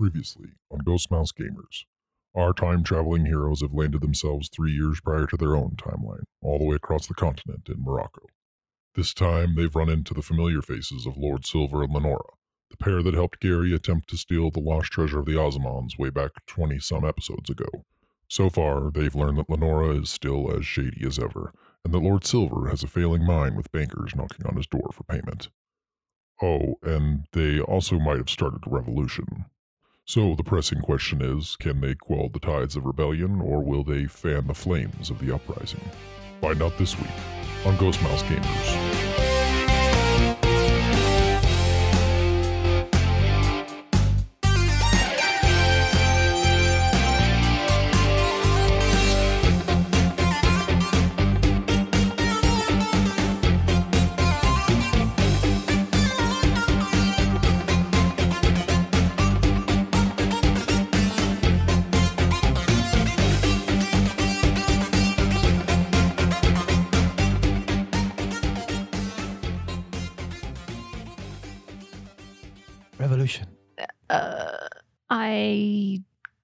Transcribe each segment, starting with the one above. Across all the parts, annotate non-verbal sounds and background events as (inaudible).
Previously on Ghost Mouse Gamers, our time traveling heroes have landed themselves three years prior to their own timeline, all the way across the continent in Morocco. This time, they've run into the familiar faces of Lord Silver and Lenora, the pair that helped Gary attempt to steal the lost treasure of the Ozimons way back 20 some episodes ago. So far, they've learned that Lenora is still as shady as ever, and that Lord Silver has a failing mind with bankers knocking on his door for payment. Oh, and they also might have started a revolution. So the pressing question is can they quell the tides of rebellion, or will they fan the flames of the uprising? Find out this week on Ghost Mouse Gamers.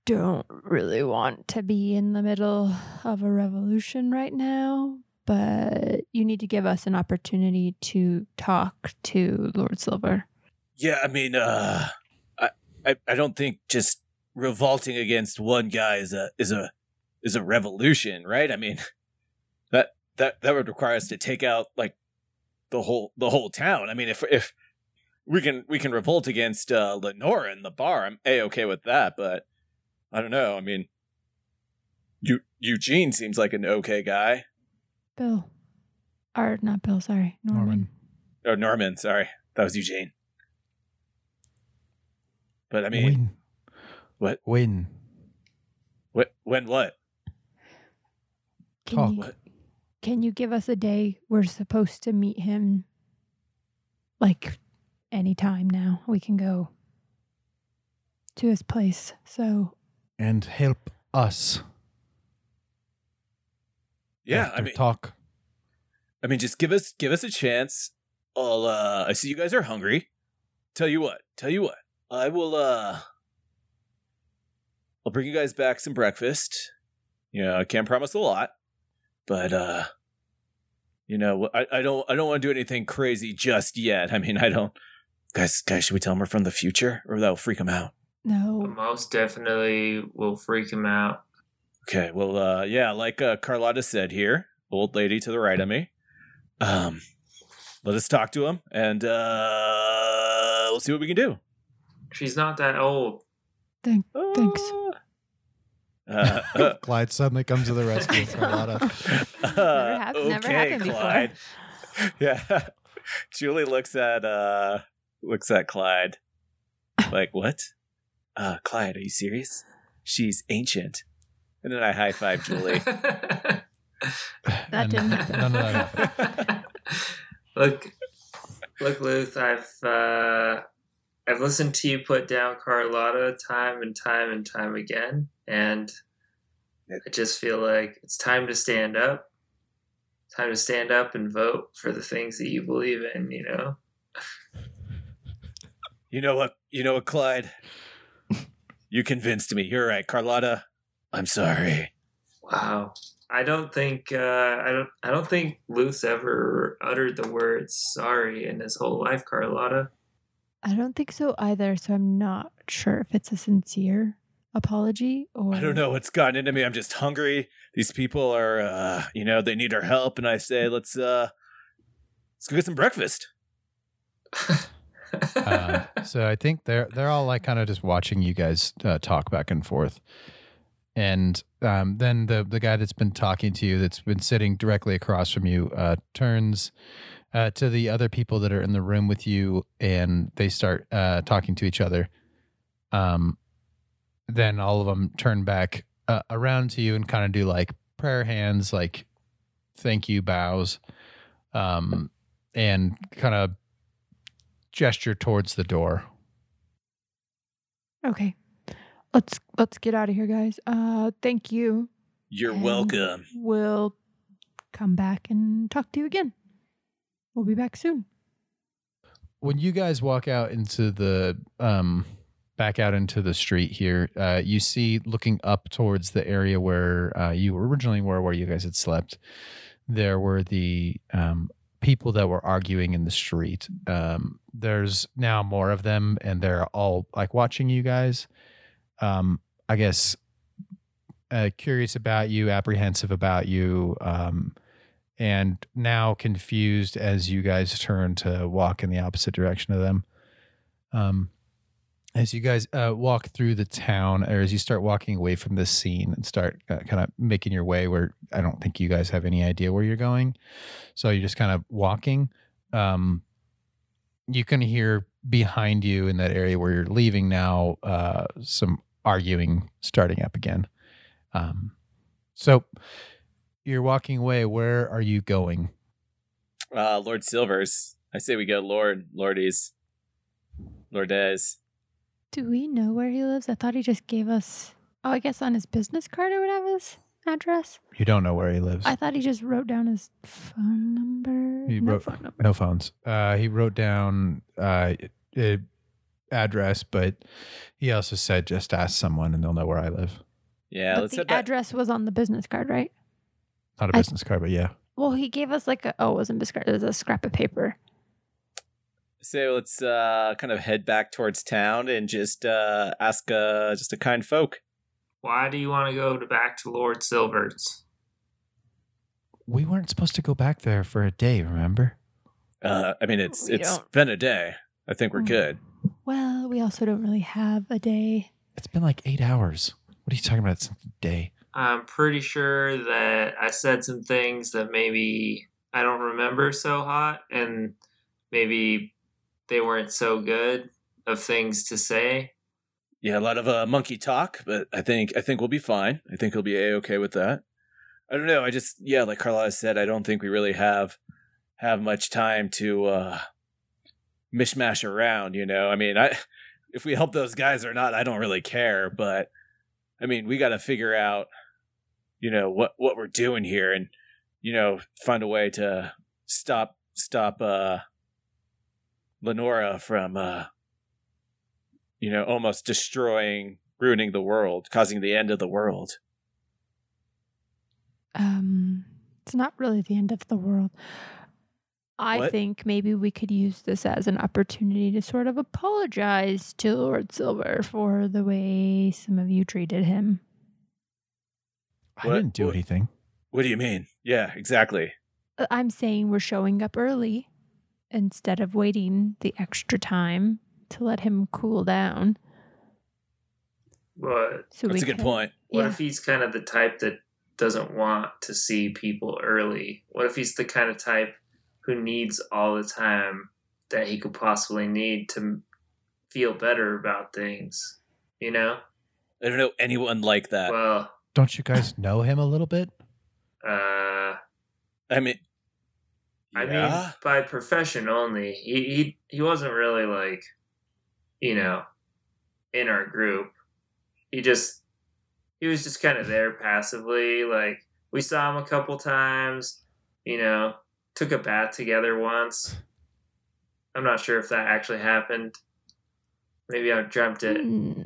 Don't really want to be in the middle of a revolution right now, but you need to give us an opportunity to talk to Lord Silver. Yeah, I mean, uh, I, I, I don't think just revolting against one guy is a is a is a revolution, right? I mean, (laughs) that that that would require us to take out like the whole the whole town. I mean, if if we can we can revolt against uh, Lenora and the bar, I'm a okay with that. But I don't know. I mean, you Eugene seems like an okay guy. Bill. Or not Bill, sorry. Norman. Norman. Oh, Norman. Sorry, that was Eugene. But I mean, Win. what Win. what when what? Can Talk. you can you give us a day? We're supposed to meet him like anytime now. We can go to his place. So And help us. Yeah, I mean, talk. I mean, just give us give us a chance. I'll uh I see you guys are hungry. Tell you what, tell you what. I will uh I'll bring you guys back some breakfast. You know, I can't promise a lot, but uh you know, I, I don't I don't want to do anything crazy just yet. I mean, I don't guys guys should we tell them we're from the future or that'll freak them out? No. Most definitely will freak him out. Okay, well uh yeah, like uh Carlotta said here, old lady to the right of me. Um let us talk to him and uh we'll see what we can do. She's not that old. Thank Thanks. Uh, uh, (laughs) Clyde suddenly comes to the rescue of (laughs) Carlotta. uh, hap- never okay, happened before. Clyde. (laughs) Yeah. Julie looks at uh looks at Clyde. Like, what? Uh Clyde, are you serious? She's ancient. And then I high five Julie. (laughs) (laughs) That And didn't happen. None of that happened. (laughs) look, look, Luth. I've uh, I've listened to you put down Carlotta time and time and time again, and I just feel like it's time to stand up. Time to stand up and vote for the things that you believe in. You know. You know what? You know what, Clyde? You convinced me. You're right, Carlotta. I'm sorry. Wow. I don't think uh, I don't I don't think Luth's ever uttered the words sorry in his whole life, Carlotta. I don't think so either. So I'm not sure if it's a sincere apology or I don't know what's gotten into me. I'm just hungry. These people are, uh, you know, they need our help, and I say, let's, uh, let's go get some breakfast. (laughs) Uh, so I think they're they're all like kind of just watching you guys uh, talk back and forth, and um, then the the guy that's been talking to you, that's been sitting directly across from you, uh, turns uh, to the other people that are in the room with you, and they start uh, talking to each other. Um, then all of them turn back uh, around to you and kind of do like prayer hands, like thank you bows, um, and kind of gesture towards the door. Okay. Let's let's get out of here, guys. Uh thank you. You're And welcome. We'll come back and talk to you again. We'll be back soon. When you guys walk out into the um back out into the street here, uh, you see looking up towards the area where uh, you originally were, where you guys had slept. There were the um, people that were arguing in the street. Um, there's now more of them, and they're all like watching you guys. Um, I guess uh, curious about you, apprehensive about you, um, and now confused as you guys turn to walk in the opposite direction of them. Um, as you guys uh, walk through the town, or as you start walking away from this scene and start uh, kind of making your way where I don't think you guys have any idea where you're going, so you're just kind of walking. Um, you can hear behind you in that area where you're leaving now uh, some arguing starting up again. Um, so you're walking away. Where are you going? Uh, Lord Silvers. I say we go Lord, Lordies, Lordes. Do we know where he lives? I thought he just gave us. Oh, I guess on his business card or would have his address. You don't know where he lives. I thought he just wrote down his phone number. He no wrote- phone number. no phones. Uh, he wrote down uh, a address, but he also said just ask someone and they'll know where I live. Yeah, but let's the head back. address was on the business card, right? Not a I- business card, but yeah. Well, he gave us like a. Oh, it wasn't business card. It was a scrap of paper. So let's uh, kind of head back towards town and just uh, ask uh, just a kind folk. Why do you want to go to back to Lord Silver's? We weren't supposed to go back there for a day, remember? Uh, I mean, it's We it's don't- been a day. I think we're Mm. good. Well, we also don't really have a day. It's been like eight hours. What are you talking about? It's a day. I'm pretty sure that I said some things that maybe I don't remember so hot, and maybe they weren't so good of things to say. Yeah, a lot of uh, monkey talk, but I think I think we'll be fine. I think he'll be a okay with that. I don't know. I just yeah, like Carlotta said, I don't think we really have have much time to uh mishmash around. You know, I mean, I if we help those guys or not, I don't really care. But I mean, we got to figure out, you know, what what we're doing here, and you know, find a way to stop stop uh Lenora from uh you know, almost destroying, ruining the world, causing the end of the world. Um, it's not really the end of the world. I What? think maybe we could use this as an opportunity to sort of apologize to Lord Silver for the way some of you treated him. I didn't do what- anything. What do you mean? Yeah, exactly. Uh, I'm saying we're showing up early instead of waiting the extra time to let him cool down. But So That's a good can- point. what Yeah. if he's kind of the type that doesn't want to see people early? What if he's the kind of type who needs all the time that he could possibly need to feel better about things? You know? I don't know anyone like that. Well, Don't you guys know him a little bit? uh, I mean, I yeah. mean, by profession only. He, he he wasn't really like, you know, in our group. He just he was just kind of there passively. Like we saw him a couple times. You know, took a bath together once. I'm not sure if that actually happened. Maybe I dreamt it. Hmm.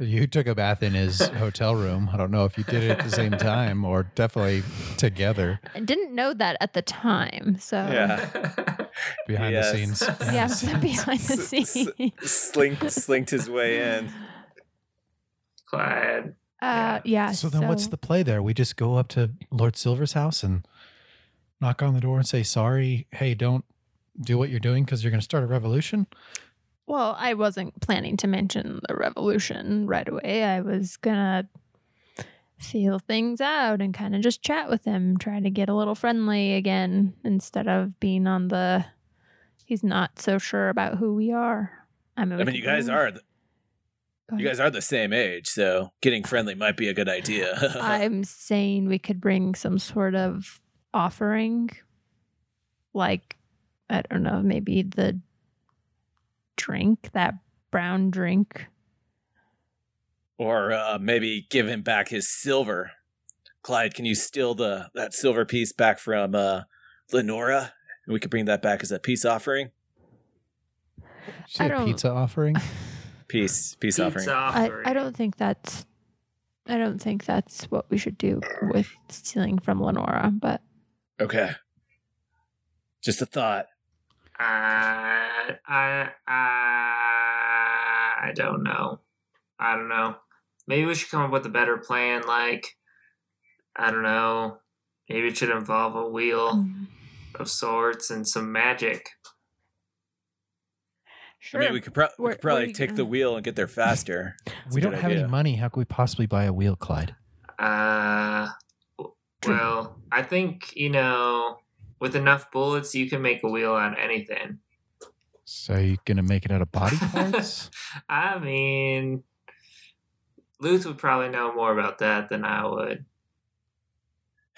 You took a bath in his hotel room. I don't know if you did it at the same time or definitely together I didn't know that at the time. So Yeah. (laughs) behind Yes. (laughs) the scenes. yeah, S- behind the s- s- scenes. Slink, slinked his way in. Glad. Uh, yeah. So then what's the play there? We just go up to Lord Silver's house and knock on the door and say, sorry, hey, don't do what you're doing because you're going to start a revolution? Well, I wasn't planning to mention the revolution right away. I was gonna feel things out and kind of just chat with him, try to get a little friendly again instead of being on the he's not so sure about who we are. I mean, I mean, you guys are the, you guys are the same age, so getting friendly might be a good idea. (laughs) I'm saying we could bring some sort of offering, like I don't know, maybe the drink that brown drink. or uh, maybe give him back his silver. Clyde, can you steal the that silver piece back from uh, Lenora? And we could bring that back as a peace offering. Did you say don't- pizza offering? (laughs) peace, peace offering. Pizza I, offering. I don't think that's I don't think that's what we should do with stealing from Lenora, but Okay. Just a thought. I, I, I, I don't know. I don't know. Maybe we should come up with a better plan. Like, I don't know. Maybe it should involve a wheel mm, of sorts and some magic. sure. I mean, we could, pro- we could probably take the gonna- wheel and get there faster. We don't good have any money. How could we possibly buy a wheel, Clyde? Uh, well, I think you know, with enough bullets, you can make a wheel out of anything. So you gonna make it out of body (laughs) parts? I mean, Luth would probably know more about that than I would.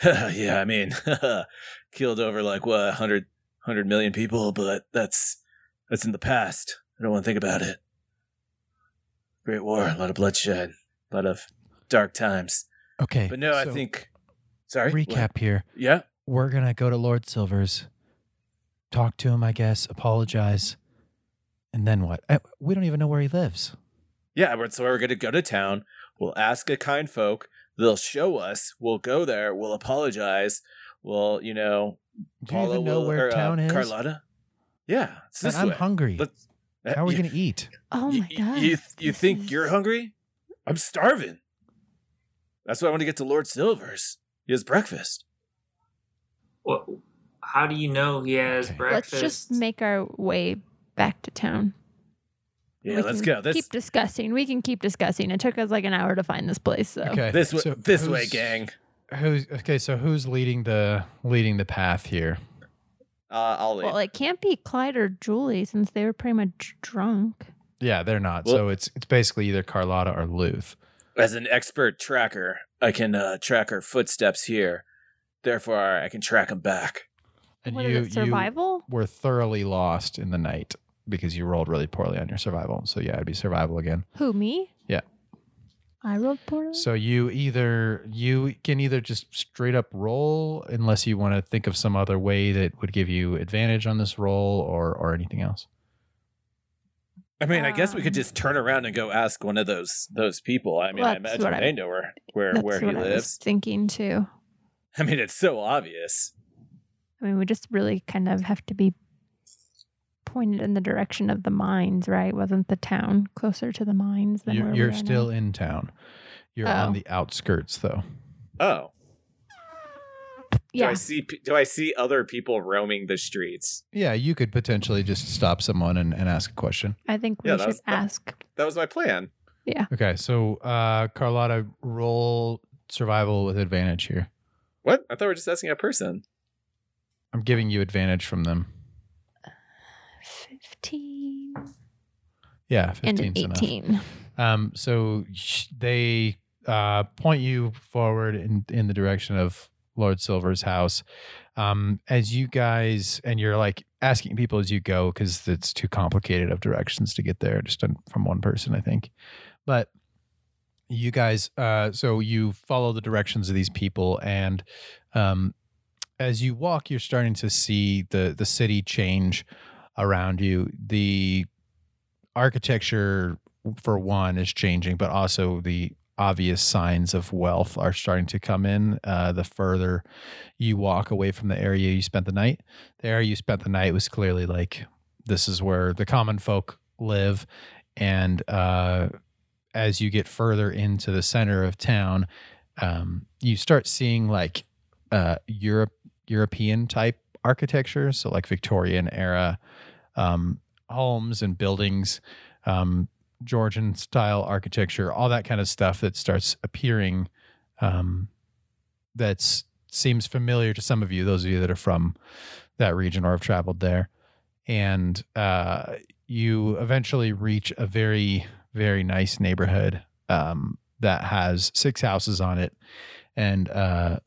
(laughs) yeah, I mean, (laughs) killed over like what 100, 100 million people, but that's that's in the past. I don't want to think about it. Great war, a lot of bloodshed, a lot of dark times. Okay. But no, I think. Sorry. what? recap here. Yeah. We're gonna go to Lord Silver's, talk to him, I guess, apologize, and then what? Uh, We don't even know where he lives. Yeah, we're, so we're going to go to town. We'll ask a kind folk. They'll show us. We'll go there. We'll apologize. We'll, you know, Do you Paula even know will- where or, uh, town is? Carlotta. Yeah, it's this I'm way. hungry. Let's. How are we gonna eat? oh my god. You, you this think is- you're hungry? I'm starving. That's why I want to get to Lord Silver's. He has breakfast. What? How do you know he has Okay. breakfast? Let's just make our way back to town. Yeah, We let's can go. This keep discussing. We can keep discussing. It took us like an hour to find this place, so Okay. this way. so this way, gang. Who's okay? So who's leading the leading the path here? Uh, I'll leave. well, it can't be Clyde or Julie since they were pretty much drunk. Yeah, they're not. Well- so it's it's basically either Carlotta or Luth. As an expert tracker, I can uh, track her footsteps here. Therefore, I can track them back. And What is you it, survival? you were thoroughly lost in the night because you rolled really poorly on your survival. So yeah, it'd be survival again. Who me? Yeah. I rolled poorly. So you either you can either just straight up roll unless you want to think of some other way that would give you advantage on this roll or or anything else. I mean, I guess we could Um, just turn around and go ask one of those those people. I mean, I imagine what I- they know where where, That's where he what I was lives. thinking too. I mean, it's so obvious. I mean, we just really kind of have to be pointed in the direction of the mines, right? Wasn't the town closer to the mines than You're, where you're we are still now? in town. You're Oh. on the outskirts though. Oh, do Yeah, I see? Do I see other people roaming the streets? Yeah, you could potentially just stop someone and, and ask a question. I think we Yeah, that should was- that- ask. That was my plan. Yeah. Okay, so uh Carlotta, roll survival with advantage here. What? I thought we were just asking a person. I'm giving you advantage from them. Fifteen Yeah, and an 15's enough. eighteen. Um, so sh- they uh, point you forward in in the direction of Lord Silver's house. Um, as you guys and you're like asking people as you go because it's too complicated of directions to get there just from one person, I think. But you guys, uh, so you follow the directions of these people, and um, as you walk, you're starting to see the the city change around you. The architecture for one is changing, but also the obvious signs of wealth are starting to come in. Uh, the further you walk away from the area you spent the night, the area you spent the night was clearly like this is where the common folk live, and uh, as you get further into the center of town, um, you start seeing like uh, Europe European type architecture, so like Victorian era um, homes and buildings. Um, Georgian style architecture, all that kind of stuff that starts appearing um, that seems familiar to some of you, those of you that are from that region or have traveled there. And uh, you eventually reach a very, very nice neighborhood um, that has six houses on it. And uh,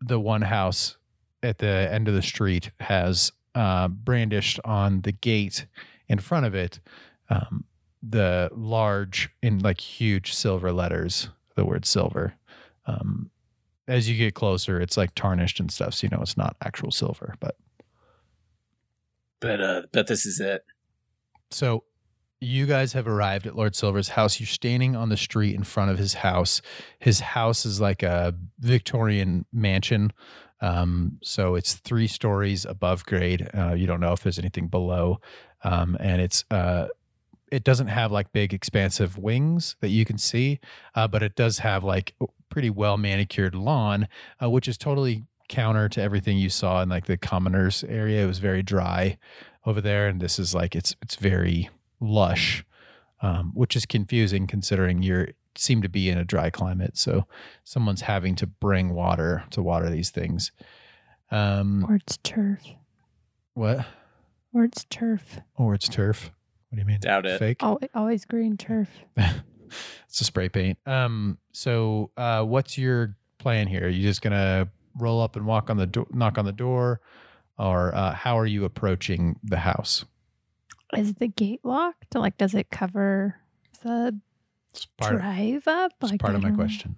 the one house at the end of the street has uh, brandished on the gate in front of it um, the large in like huge silver letters the word silver um as you get closer it's like tarnished and stuff so you know it's not actual silver but But uh, bet this is it. so You guys have arrived at Lord Silver's house. You're standing on the street in front of his house. His house is like a Victorian mansion. Um, so it's three stories above grade. Uh, you don't know if there's anything below. Um, and it's uh, it doesn't have like big expansive wings that you can see, uh, but it does have like pretty well manicured lawn, uh, which is totally counter to everything you saw in like the commoners area. It was very dry over there, and this is like it's it's very lush, um, which is confusing considering you're seem to be in a dry climate. So someone's having to bring water to water these things. Um, Or it's turf. what? Or it's turf. Or it's turf. What do you mean? Doubt it. Fake. Always, always green turf. (laughs) it's a spray paint. Um. So, uh, what's your plan here? Are you just gonna roll up and walk on the door, knock on the door, or uh, how are you approaching the house? Is the gate locked? Like, does it cover the It's part, drive up? it's Like, part of my don't- question.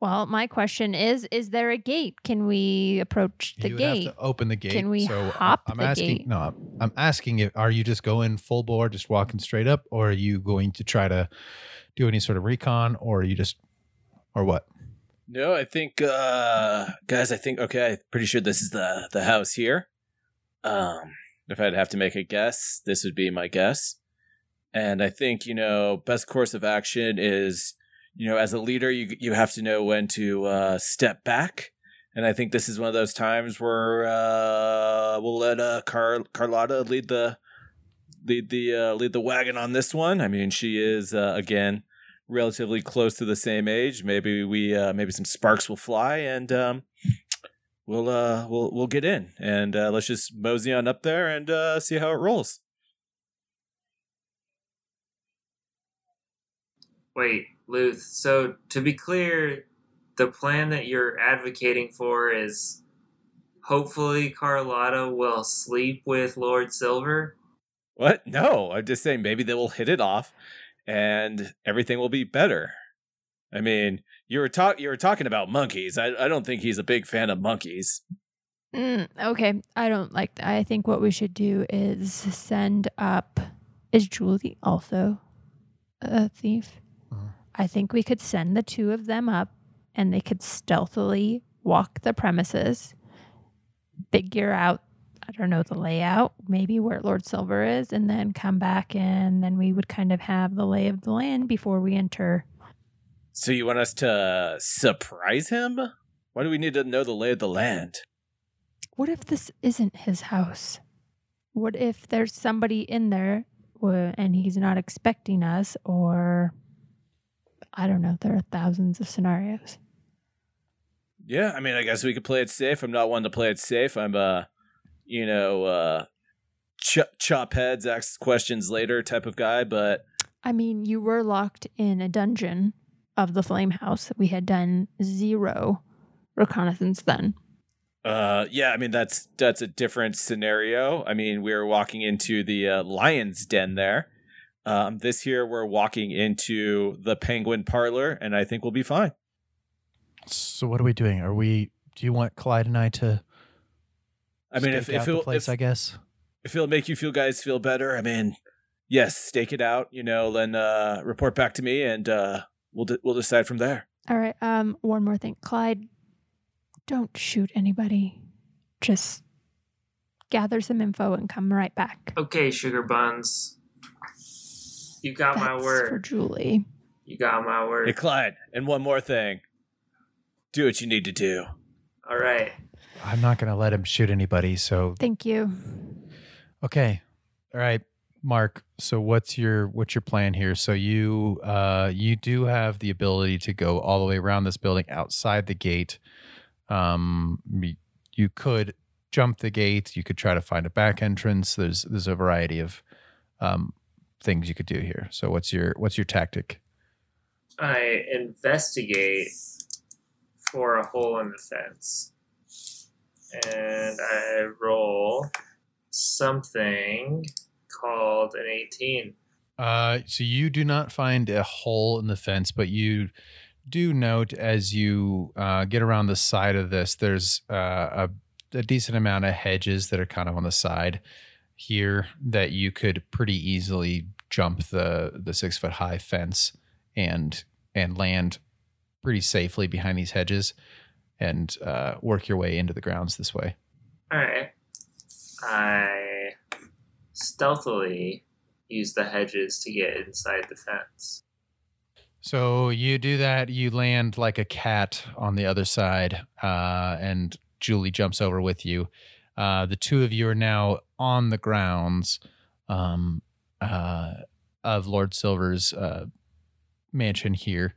Well, my question is: Is there a gate? Can we approach the you would gate? have to open the gate. Can we so hop I'm the asking. gate? No, I'm asking if are you just going full bore, just walking straight up, or are you going to try to do any sort of recon, or are you just, or what? No, I think, uh, guys, I think, okay, I'm pretty sure this is the, the house here. Um, if I'd have to make a guess, this would be my guess. And I think, you know, best course of action is, you know, as a leader, you, you have to know when to, uh, step back. And I think this is one of those times where, uh, we'll let, uh, Car- Carlotta lead the, lead the, uh, lead the wagon on this one. I mean, she is, uh, again, relatively close to the same age. Maybe we uh, maybe some sparks will fly and um, we'll uh we'll we'll get in and uh, let's just mosey on up there and uh, see how it rolls. Wait, Luth. So to be clear, the plan that you're advocating for is hopefully Carlotta will sleep with Lord Silver. What? No, I'm just saying maybe they will hit it off and everything will be better. I mean, you were talk you were talking about monkeys. I I don't think he's a big fan of monkeys. Mm, okay, I don't like that. I think what we should do is send up. Is Julie also a thief? Mhm. I think we could send the two of them up and they could stealthily walk the premises, figure out, I don't know, the layout, maybe where Lord Silver is, and then come back and then we would kind of have the lay of the land before we enter. So you want us to surprise him? Why do we need to know the lay of the land? What if this isn't his house? What if there's somebody in there and he's not expecting us, or I don't know, there are thousands of scenarios. Yeah, I mean, I guess we could play it safe. I'm not one to play it safe. I'm uh, you know, uh, ch- chop heads, ask questions later type of guy. But I mean, you were locked in a dungeon of the Flame House. We had done zero reconnaissance then. uh, yeah, I mean that's that's a different scenario. I mean, we are walking into the uh, lion's den there. Um, this here, we're walking into the penguin parlor, and I think we'll be fine. So what are we doing? Are we? Do you want Clyde and I to? I mean, if stake if the it'll, place, if, I guess. if it'll make you feel guys feel better, I mean, yes, stake it out. You know, then uh, report back to me, and uh, we'll de- we'll decide from there. All right. Um, one more thing, Clyde. Don't shoot anybody. Just gather some info and come right back. Okay, sugar buns. You got my word. for Julie. You got my Hey, word. Clyde, and one more thing. Do what you need to do. All right. I'm not going to let him shoot anybody. So Thank you. okay, all right, Mark. So what's your what's your plan here? So you uh you do have the ability to go all the way around this building outside the gate. Um, you could jump the gate. You could try to find a back entrance. There's there's a variety of um things you could do here. So what's your what's your tactic? I investigate for a hole in the fence. And I roll something called an 18. Uh, so you do not find a hole in the fence, but you do note as you uh, get around the side of this, there's uh, a, a decent amount of hedges that are kind of on the side here that you could pretty easily jump the the six foot high fence and and land pretty safely behind these hedges and uh, work your way into the grounds this way. All right. I stealthily use the hedges to get inside the fence. So you do that. You land like a cat on the other side, uh, and Julie jumps over with you. Uh, the two of you are now on the grounds um, uh, of Lord Silver's uh, mansion here.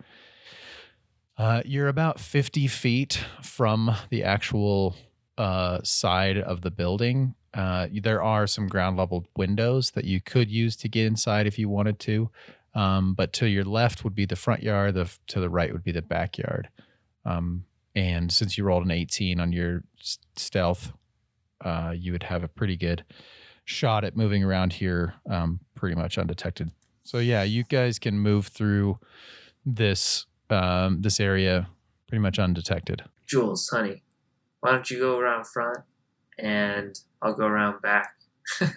Uh, you're about 50 feet from the actual uh, side of the building. Uh, there are some ground level windows that you could use to get inside if you wanted to. Um, but to your left would be the front yard. The, to the right would be the backyard. Um, and since you rolled an 18 on your stealth, uh, you would have a pretty good shot at moving around here um, pretty much undetected. So yeah, you guys can move through this um, this area pretty much undetected. Jules, honey, why don't you go around front and I'll go around back? You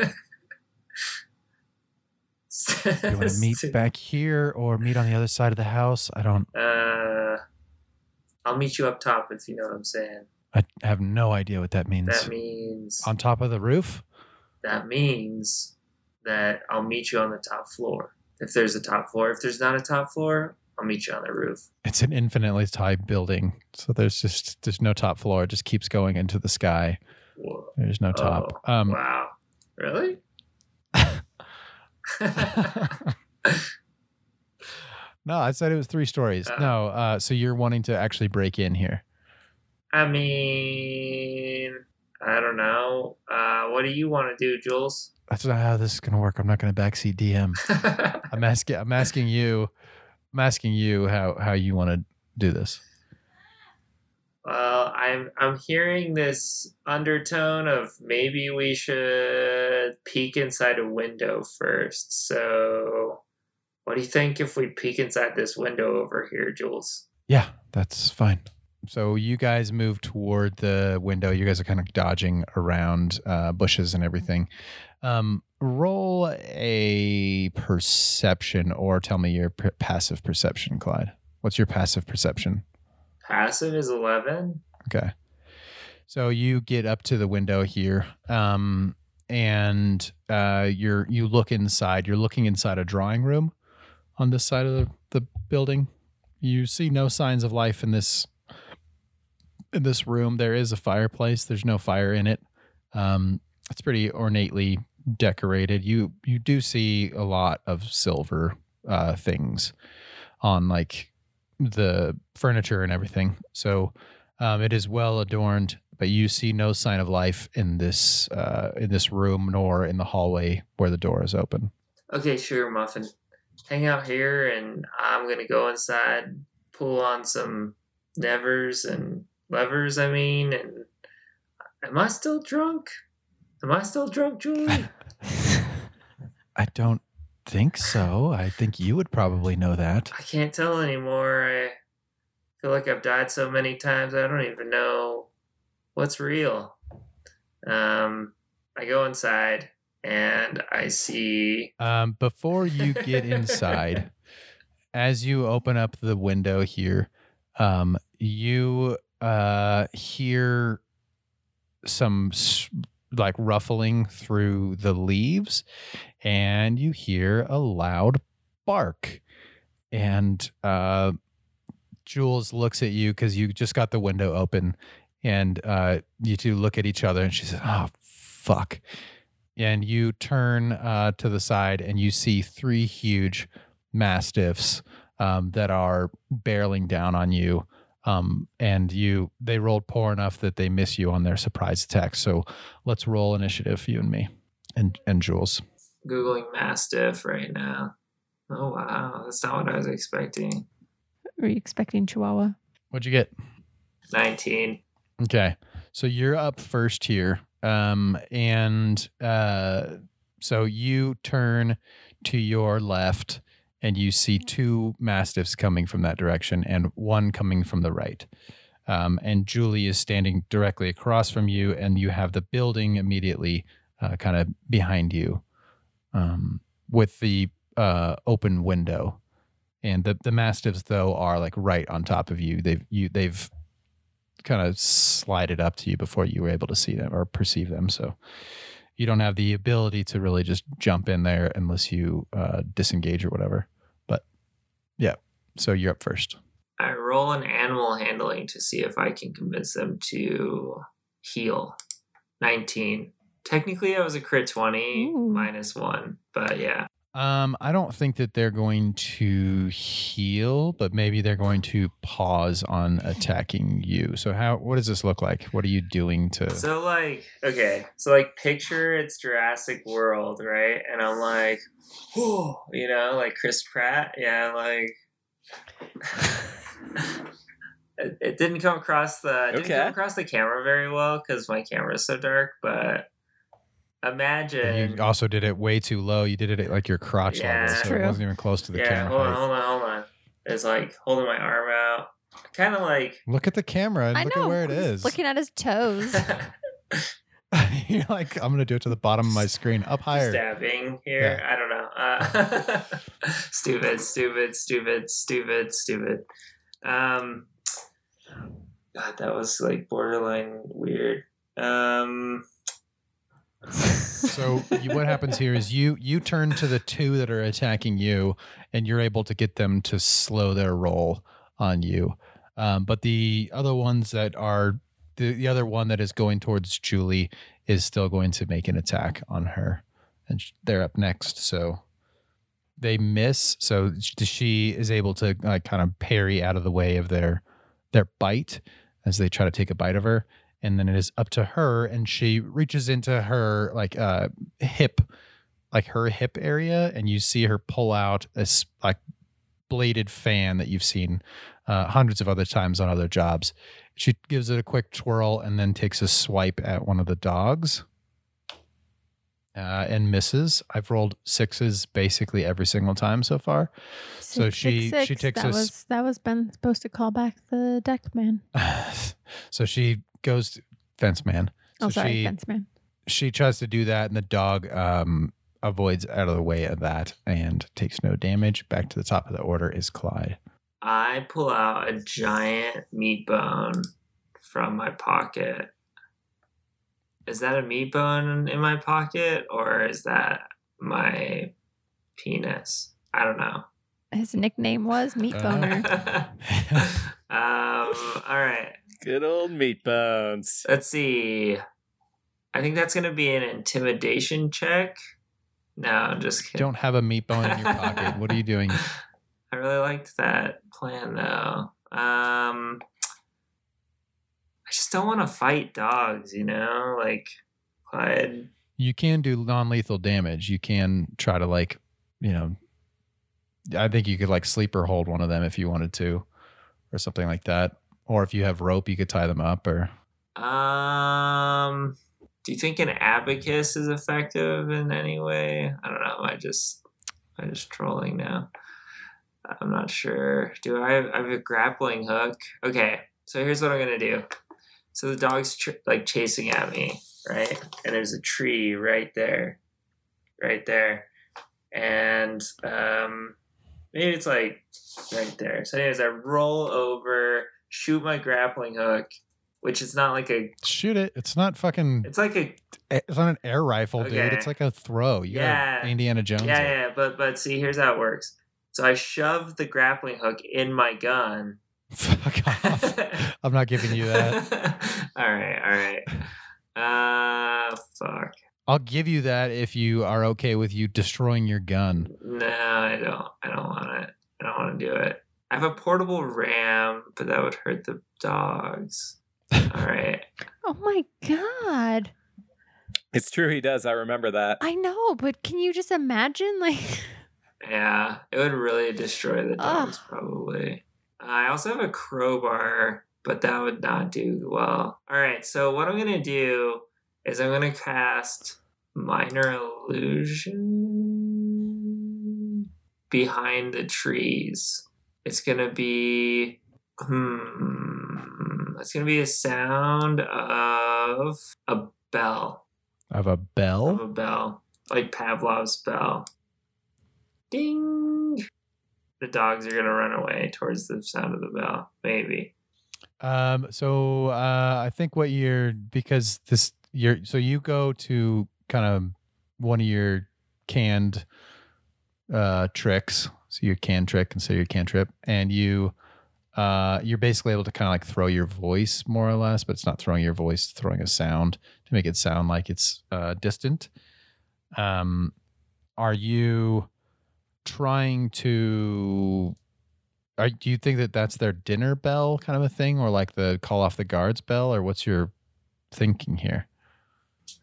want to (laughs) meet back here or meet on the other side of the house? I don't. Uh, I'll meet you up top if you know what I'm saying. I have no idea what that means. That means on top of the roof. that means that I'll meet you on the top floor. If there's a top floor, if there's not a top floor, I'll meet you on the roof. It's an infinitely high building, so there's just there's no top floor. It just keeps going into the sky. Whoa. There's no top. Oh, um, wow. Really? (laughs) no, I said it was three stories. Uh. no, uh, so you're wanting to actually break in here. I mean, I don't know. Uh, what do you want to do, Jules? That's not how this is gonna work. I'm not gonna backseat DM. (laughs) I'm asking. I'm asking you. I'm asking you how how you want to do this. Well, I'm I'm hearing this undertone of maybe we should peek inside a window first. So, what do you think if we peek inside this window over here, Jules? Yeah, that's fine. So you guys move toward the window. You guys are kind of dodging around uh, bushes and everything. Um, roll a perception, or tell me your p- passive perception, Clyde. What's your passive perception? Passive is eleven. Okay. So you get up to the window here, um, and uh, you're you look inside. You're looking inside a drawing room on this side of the, the building. You see no signs of life in this in this room. There is a fireplace. There's no fire in it. Um, it's pretty ornately decorated. You you do see a lot of silver uh, things on like the furniture and everything. So um, it is well adorned, but you see no sign of life in this uh, in this room nor in the hallway where the door is open. Okay, sure, Muffin. Hang out here, and I'm gonna go inside, pull on some nevers and levers. I mean, and am I still drunk? Am I still drunk, Julie? (laughs) I don't think so. I think you would probably know that. I can't tell anymore. I feel like I've died so many times. I don't even know what's real. Um, I go inside and I see. Um, before you get inside, (laughs) as you open up the window here, um, you uh, hear some s- like ruffling through the leaves, and you hear a loud bark. And uh, Jules looks at you because you just got the window open, and uh, you two look at each other, and she says, "Oh, fuck." and you turn uh, to the side and you see three huge mastiffs um, that are barreling down on you um, and you they rolled poor enough that they miss you on their surprise attack so let's roll initiative you and me and and jules Googling Mastiff right now. Oh, wow. That's not what I was expecting. Were you expecting Chihuahua? what'd you get 19. Okay. So you're up first here. Um, and uh, so you turn to your left and you see two mastiffs coming from that direction and one coming from the right. Um, and Julie is standing directly across from you, and you have the building immediately uh, kind of behind you, um, with the uh, open window, and the the mastiffs though are like right on top of you. They've you they've kind of slided up to you before you were able to see them or perceive them. So you don't have the ability to really just jump in there unless you uh, disengage or whatever. But yeah, so you're up first. I roll an animal handling to see if I can convince them to heel. 19. Technically, I was a crit 20 Ooh. minus one, but yeah. Um, I don't think that they're going to heel, but maybe they're going to pause on attacking you. So how what does this look like? What are you doing to So, like, okay, so, like, picture it's Jurassic World, right? And I'm like, whew, you know, like Chris Pratt. Yeah, like. (laughs) it, it didn't come across the it didn't come across the camera very well because my camera is so dark, but imagine you also did it way too low. You did it at like your crotch Yeah. level, so True. it wasn't even close to the yeah, camera hold on, hold on, hold on. It's like holding my arm out, kind of like. Look at the camera and I look know. at where it is. Looking at his toes. (laughs) (laughs) You're like, I'm gonna do it to the bottom of my screen, up higher. stabbing here. I don't know. Uh, (laughs) stupid, stupid, stupid, stupid, stupid. Um, God, that was like borderline weird. Um, So you, what happens here is you you turn to the two that are attacking you, and you're able to get them to slow their roll on you. Um, but the other ones that are the, the other one that is going towards Julie is still going to make an attack on her, and they're up next. So they miss. So she is able to like kind of parry out of the way of their their bite as they try to take a bite of her and then it is up to her and she reaches into her like uh hip like her hip area and you see her pull out a like bladed fan that you've seen uh, hundreds of other times on other jobs. She gives it a quick twirl and then takes a swipe at one of the dogs uh, and misses i've rolled sixes basically every single time so far So she- six, she takes that us- was that was Ben supposed to call back the deck man. (laughs) so she goes to, fence man Oh, sorry, she- fence man. she tries to do that and the dog um avoids out of the way of that and takes no damage back to the top of the order is clyde I pull out a giant meat bone from my pocket. Is that a meat bone in my pocket or is that my penis? I don't know. His nickname was Meat Uh, Boner. (laughs) um, all right. Good old meat bones. Let's see. I think that's going to be an intimidation check. No, I'm just kidding. don't have a meat bone in your pocket what are you doing (laughs) I really liked that plan though. Um, I just don't want to fight dogs, you know? Like, Clyde. you can do non-lethal damage you can try to like you know i think you could like sleeper hold one of them if you wanted to or something like that or if you have rope you could tie them up or Um, do you think an abacus is effective in any way? I don't know. Am I just, am I just trolling now? I'm not sure. Do I have, I have a grappling hook? Okay, so here's what I'm gonna do. So the dog's like chasing at me, right? And there's a tree right there, right there, and um, maybe it's like right there. So anyways, I roll over, shoot my grappling hook, which is not like a shoot it it's not fucking it's like a it's not an air rifle dude it's like a throw you Yeah. indiana jones yeah, it. yeah, but but see, here's how it works. So I shove the grappling hook in my gun. Fuck off (laughs) i'm not giving you that (laughs) all right, all right. Uh, fuck. I'll give you that if you are okay with you destroying your gun. No, I don't. I don't want it. I don't want to do it. I have a portable ram, but that would hurt the dogs. All (laughs) right. Oh my god. It's true, he does. I remember that. I know, but can you just imagine like Yeah, it would really destroy the Ugh. dogs, probably. I also have a crowbar, but that would not do well. All right, so what I'm going to do is I'm going to cast Minor Illusion behind the trees. It's going to be. Hmm. It's going to be a sound of a bell. Of a bell? of a bell, like Pavlov's bell. Ding! The dogs are gonna run away towards the sound of the bell. Maybe. Um, so uh, I think what you're because this you're so you go to kind of one of your canned uh tricks. So your can trick and so your cantrip, and you uh you're basically able to kind of like throw your voice more or less, but it's not throwing your voice, throwing a sound to make it sound like it's uh distant. Um are you trying to are, do you think that that's their dinner bell kind of a thing, or like the call off the guards bell, or what's your thinking here?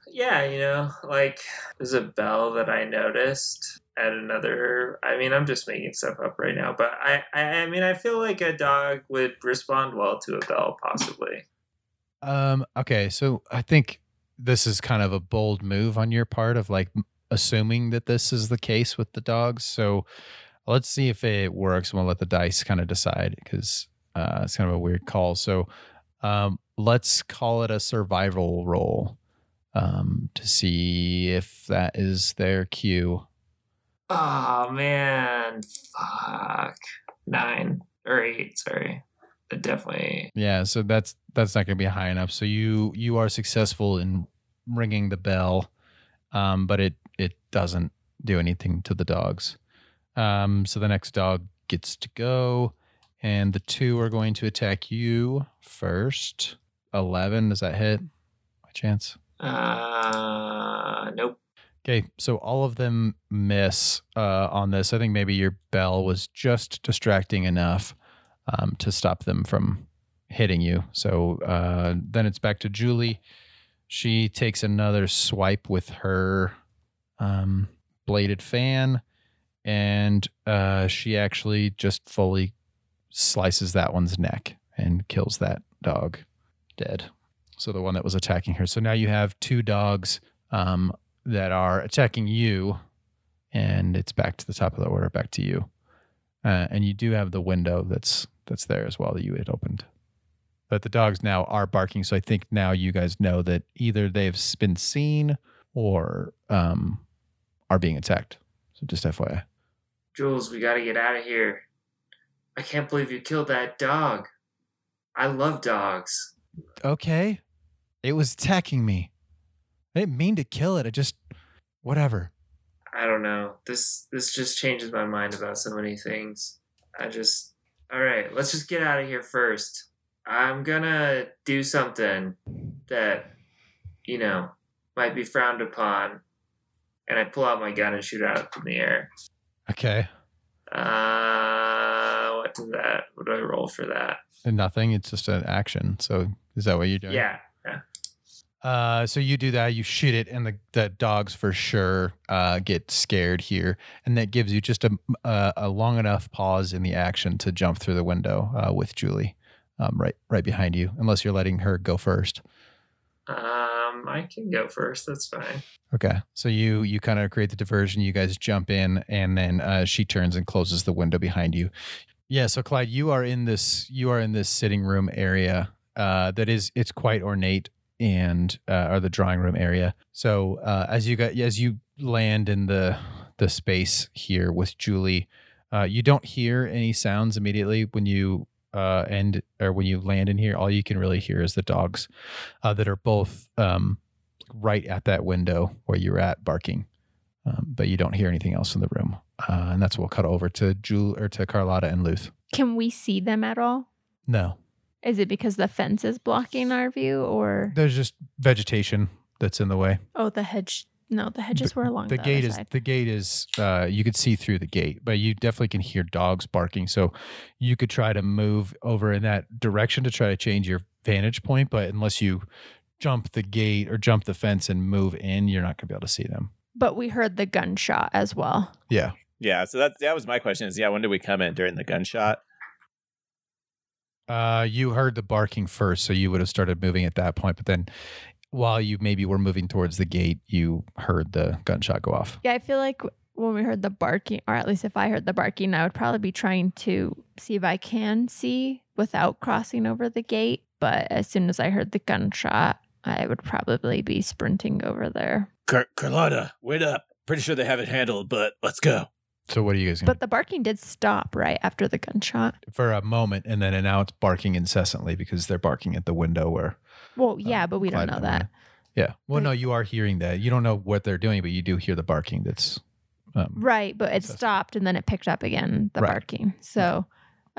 Yeah, you know, like there's a bell that I noticed at another. I mean, I'm just making stuff up right now, but I, I, I mean, I feel like a dog would respond well to a bell, possibly. Um. Okay. So I think this is kind of a bold move on your part of like assuming that this is the case with the dogs. So let's see if it works. and We'll let the dice kind of decide because uh, it's kind of a weird call. So um, let's call it a survival roll um, to see if that is their cue. Oh man, fuck. Nine or eight, sorry. But definitely. Yeah, so that's that's not going to be high enough. So you you are successful in ringing the bell, um, but it it doesn't do anything to the dogs. Um, so the next dog gets to go, and the two are going to attack you first. Eleven does that hit? By chance? Uh, nope. Okay, so all of them miss uh, on this. I think maybe your bell was just distracting enough um, to stop them from hitting you. So uh, then it's back to Julie. She takes another swipe with her um, bladed fan, and uh, she actually just fully slices that one's neck and kills that dog dead. So the one that was attacking her. So now you have two dogs um, that are attacking you, and it's back to the top of the order, back to you. Uh, and you do have the window that's that's there as well that you had opened. But the dogs now are barking, so I think now you guys know that either they've been seen or um, are being attacked. So just FYI. Jules, we gotta get out of here. I can't believe you killed that dog. I love dogs. Okay, it was attacking me. I didn't mean to kill it. I just whatever. I don't know. This this just changes my mind about so many things. I just all right. Let's just get out of here first. I'm gonna do something that you know might be frowned upon, and I pull out my gun and shoot it out in the air. Okay, Uh, what is that? What do I roll for that? nothing. It's just an action. So is that what you're doing? Yeah. Uh, so you do that, you shoot it, and the, the dogs for sure uh, get scared here, and that gives you just a, a, a long enough pause in the action to jump through the window uh, with Julie, um, right right behind you, unless you're letting her go first. Um, I can go first. That's fine. Okay, so you you kind of create the diversion. You guys jump in, and then uh, she turns and closes the window behind you. Yeah. So Clyde, you are in this you are in this sitting room area uh, that is it's quite ornate and uh, or the drawing room area. So uh, as you got as you land in the the space here with Julie, uh, you don't hear any sounds immediately when you uh, end or when you land in here. All you can really hear is the dogs uh, that are both um, right at that window where you're at barking, um, but you don't hear anything else in the room. Uh, and that's what we'll cut over to Jul or to Carlotta and Luth. Can we see them at all? No, Is it because the fence is blocking our view or there's just vegetation that's in the way. oh the hedge no, the hedges were along the the, gate other is side. the gate is uh you could see through the gate but you definitely can hear dogs barking so you could try to move over in that direction to try to change your vantage point but unless you jump the gate or jump the fence and move in you're not going to be able to see them But we heard the gunshot as well. yeah Yeah, so that that was my question. Is yeah, when did we come in during the gunshot? uh you heard the barking first so you would have started moving at that point but then while you maybe were moving towards the gate you heard the gunshot go off Yeah, I feel like when we heard the barking, or at least if I heard the barking, I would probably be trying to see if I can see without crossing over the gate. But as soon as I heard the gunshot, I would probably be sprinting over there. Car- Carlotta, wait up. Pretty sure they have it handled, but let's go. So what are you guys going But the barking did stop right after the gunshot. for a moment, and then and now it's barking incessantly because they're barking at the window where. Well, yeah, uh, but we don't know that. Yeah. Well, But- no, you are hearing that. You don't know what they're doing, but you do hear the barking. That's. Um, Right, but it Incessant. stopped and then it picked up again, the Right. barking. So,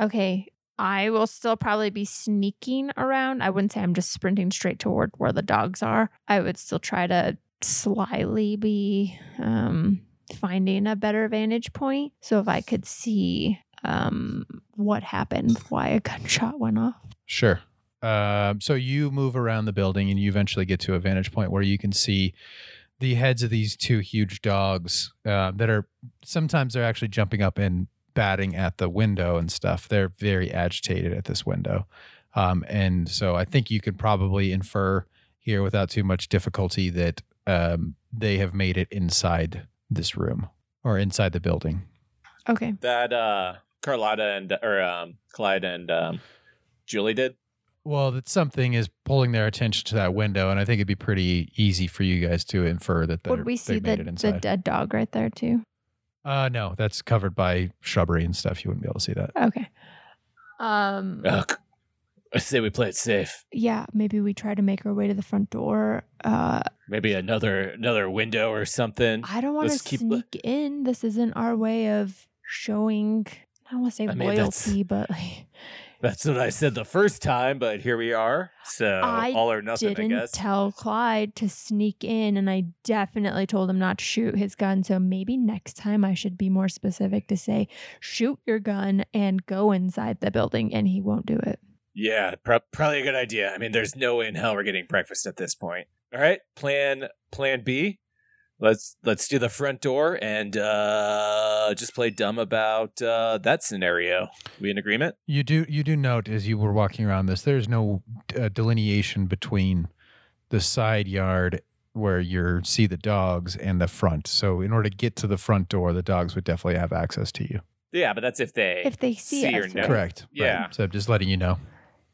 okay, I will still probably be sneaking around. I wouldn't say I'm just sprinting straight toward where the dogs are. I would still try to slyly be um, finding a better vantage point. So if I could see um, what happened, why a gunshot went off. Sure. Um, so you move around the building and you eventually get to a vantage point where you can see the heads of these two huge dogs uh, that are sometimes they're actually jumping up and batting at the window and stuff. They're very agitated at this window. Um, and so I think you could probably infer here without too much difficulty that um, they have made it inside this room or inside the building. Okay. That uh Carlotta and or um Clyde and um Julie did. Well, that something is pulling their attention to that window, and I think it'd be pretty easy for you guys to infer that they're, Would we they see made the, it the dead dog right there too? uh, no, that's covered by shrubbery and stuff. You wouldn't be able to see that. Okay. Um. Ugh. I say we play it safe. yeah, maybe we try to make our way to the front door. Uh, Maybe another another window or something. I don't want to Let's keep- sneak in. This isn't our way of showing. I don't want to say I mean, that's- loyalty, but like, That's what I said the first time, but here we are. So I all or nothing, I didn't guess. tell Clyde to sneak in, and I definitely told him not to shoot his gun. So maybe next time I should be more specific to say, shoot your gun and go inside the building, and he won't do it. Yeah, pro- probably a good idea. I mean, there's no way in hell we're getting breakfast at this point. All right, plan plan B. Let's let's do the front door and uh just play dumb about uh that scenario. We in agreement? You do you do note as you were walking around this, there's no uh, delineation between the side yard where you see the dogs and the front. So in order to get to the front door, the dogs would definitely have access to you. Yeah, but that's if they If they see, See us, know. right? Correct. Right. Yeah. So just letting you know.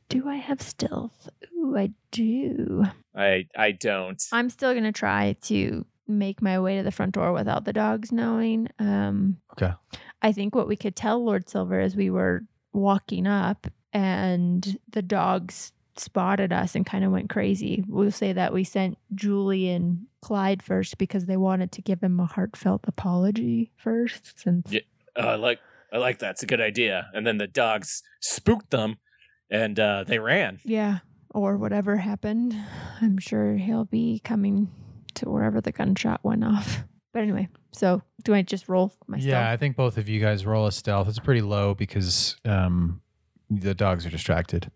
Do I have stealth? Ooh, I do. I I don't. I'm still gonna try to make my way to the front door without the dogs knowing. Um, Okay. I think what we could tell Lord Silver as we were walking up and the dogs spotted us and kind of went crazy. We'll say that we sent Julie and Clyde first because they wanted to give him a heartfelt apology first. Since Yeah. Uh, I like I like that. It's a good idea. And then the dogs spooked them and uh they ran. yeah, or whatever happened, I'm sure he'll be coming to wherever the gunshot went off. But anyway, so do I just roll my yeah, stealth? I think both of you guys roll a stealth. It's pretty low because um, the dogs are distracted.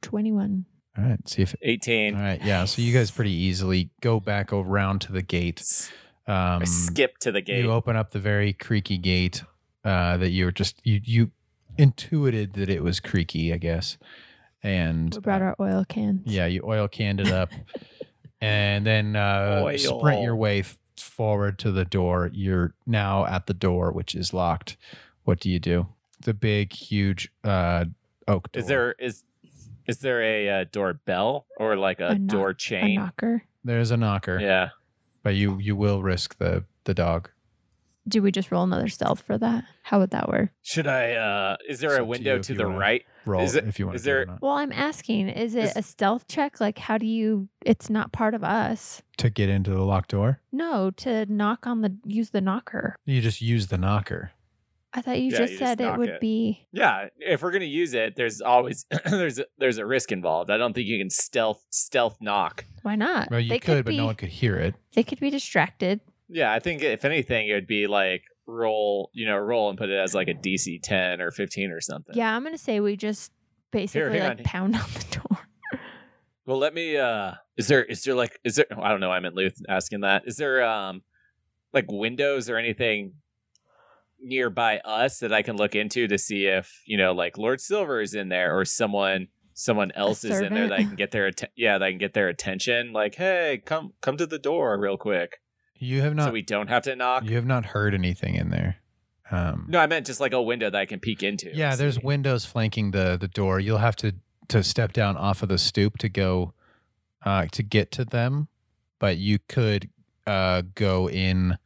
21. All right. See if. 18. All right. Yeah. So you guys pretty easily go back around to the gate. Um, I skip to the gate. You open up the very creaky gate uh, that you were just you you intuited that it was creaky, I guess. And We brought our oil cans. yeah, you oil canned it up, (laughs) and then uh, Oil. sprint your way f- forward to the door. You're now at the door, which is locked. What do you do? The big, huge uh, oak door. Is there is is there a uh, doorbell or like a, A knock- door A chain? knocker. There's a knocker, Yeah. but you you will risk the the dog. Do we just roll another stealth for that? How would that work? Should I uh is there It's a up to window to the right? Roll Is it- if you want is to. do it there- or not. Well, I'm asking, is it Is- a stealth check? Like, how do you? It's not part of us. to get into the locked door? No, to knock on the use the knocker. You just use the knocker. I thought you Yeah, just you just said it would it. be. Yeah, if we're gonna use it, there's always (clears throat) there's a, there's a risk involved. I don't think you can stealth stealth knock. Why not? Well, you they could, but be, no one could hear it. They could be distracted. Yeah, I think if anything, it would be like roll, you know, roll and put it as like a DC ten or fifteen or something. Yeah, I'm gonna say we just basically hang like on. pound (laughs) on the door. Well, let me. uh Is there is there like is there? I don't know. I'm meant Luth asking that. Is there um like windows or anything nearby us that I can look into to see if you know like Lord Silver is in there or someone someone else is in there that I can get their atten- yeah that I can get their attention. Like, hey, come come to the door real quick, You have not. so we don't have to knock. you have not heard anything in there. Um, No, I meant just like a window that I can peek into. yeah, there's see. windows flanking the the door. You'll have to to step down off of the stoop to go uh, to get to them, but you could uh, go in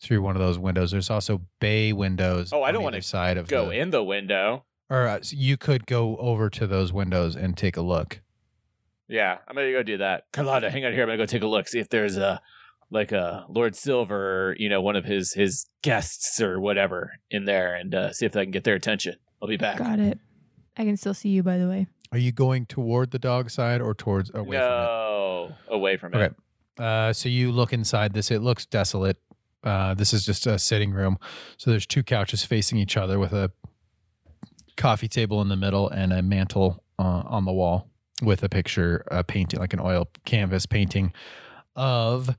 through one of those windows. There's also bay windows. Oh, I don't wanna side of Go the, in the window. or uh, so you could go over to those windows and take a look. Yeah, I'm gonna go do that. Carlotta, hang on here. I'm gonna go take a look, see if there's a like a Lord Silver, or, you know, one of his his guests or whatever in there, and uh, see if I can get their attention. I'll be back. Got it. I can still see you, by the way. Are you going toward the dog side or towards away from it? no, away from it. Okay. Uh, so you look inside this. It looks desolate. Uh, this is just a sitting room. So there's two couches facing each other with a coffee table in the middle and a mantle uh, on the wall with a picture, a painting, like an oil canvas painting of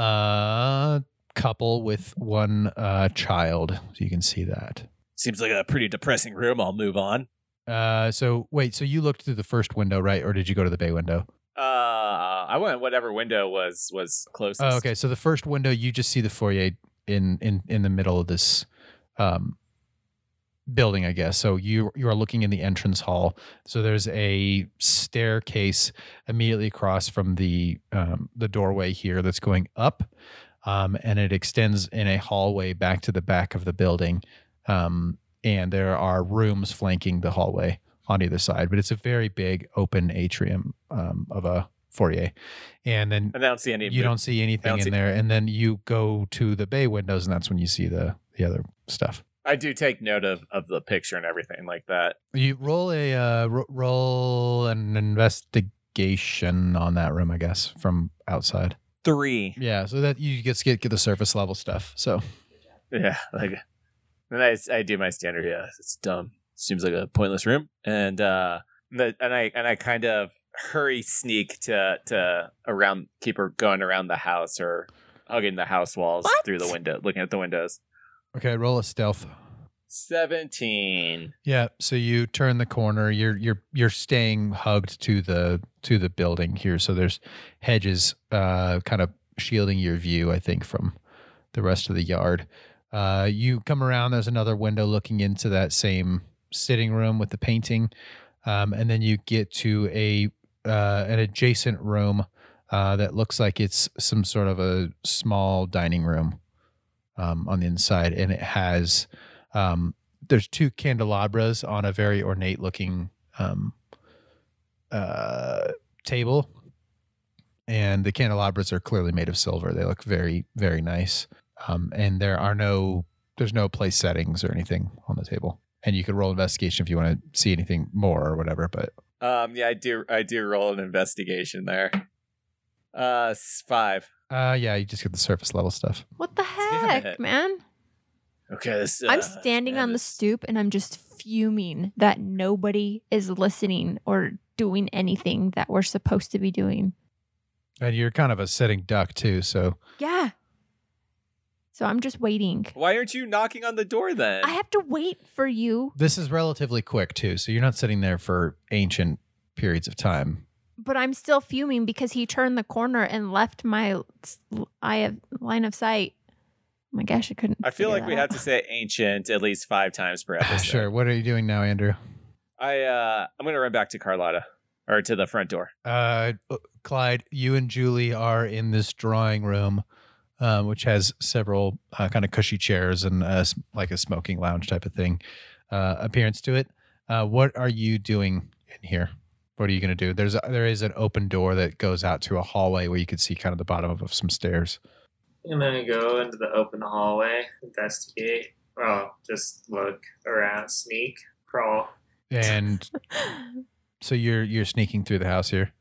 a couple with one uh, child. So you can see that. Seems like a pretty depressing room. I'll move on. Uh, so wait, so you looked through the first window, right? Or did you go to the bay window? Uh, I went whatever window was was closest. Oh, okay. So the first window, you just see the foyer in in in the middle of this um, building, I guess. So you you are looking in the entrance hall. So there's a staircase immediately across from the um, the doorway here that's going up, um, and it extends in a hallway back to the back of the building. Um, and there are rooms flanking the hallway on either side, but it's a very big open atrium um, of a foyer. And then And don't see any. you don't see anything don't in see- there and then you go to the bay windows and that's when you see the the other stuff I do take note of of the picture and everything like that. you roll a uh, ro- roll an investigation on that room i guess from outside Three. yeah so that you just get get the surface level stuff so Yeah, like then I I do my standard. Yeah, it's dumb. Seems like a pointless room. and uh the, and I and I kind of hurry sneak to to around keep her going around the house or hugging the house walls What? through the window looking at the windows. Okay roll a stealth. 17. yeah so you turn the corner. You're you're you're staying hugged to the to the building here. So there's hedges uh kind of shielding your view i think from the rest of the yard. Uh you come around. There's another window looking into that same sitting room with the painting. Um and then you get to a uh an adjacent room uh that looks like it's some sort of a small dining room um on the inside and it has um, there's two candelabras on a very ornate looking um, uh, table, and the candelabras are clearly made of silver. They look very very nice, um, and there are no there's no place settings or anything on the table. And you could roll investigation if you want to see anything more or whatever. But Um yeah, I do I do roll an investigation there. Uh 5. Uh, yeah, you just get the surface level stuff. What the heck, it. man? Okay, this I'm uh, standing man, on the stoop and I'm just fuming that nobody is listening or doing anything that we're supposed to be doing. And you're kind of a sitting duck too, so Yeah. So I'm just waiting. Why aren't you knocking on the door then? I have to wait for you, this is relatively quick too. So you're not sitting there for ancient periods of time. But I'm still fuming because he turned the corner and left my eye of line of sight. Oh my gosh, I couldn't. I feel like that we out. have to say ancient at least 5 times per (sighs) episode. sure. What are you doing now, Andrew? I uh I'm going to run back to Carlotta or to the front door. Uh, Clyde, you and Julie are in this drawing room, um, which has several uh, kind of cushy chairs and uh, like a smoking lounge type of thing uh, appearance to it. Uh, what are you doing in here? What are you going to do? There's a, there is an open door that goes out to a hallway where you can see kind of the bottom of some stairs. I'm gonna go into the open hallway, investigate. Well, just look around, sneak, crawl. And (laughs) so you're you're sneaking through the house here.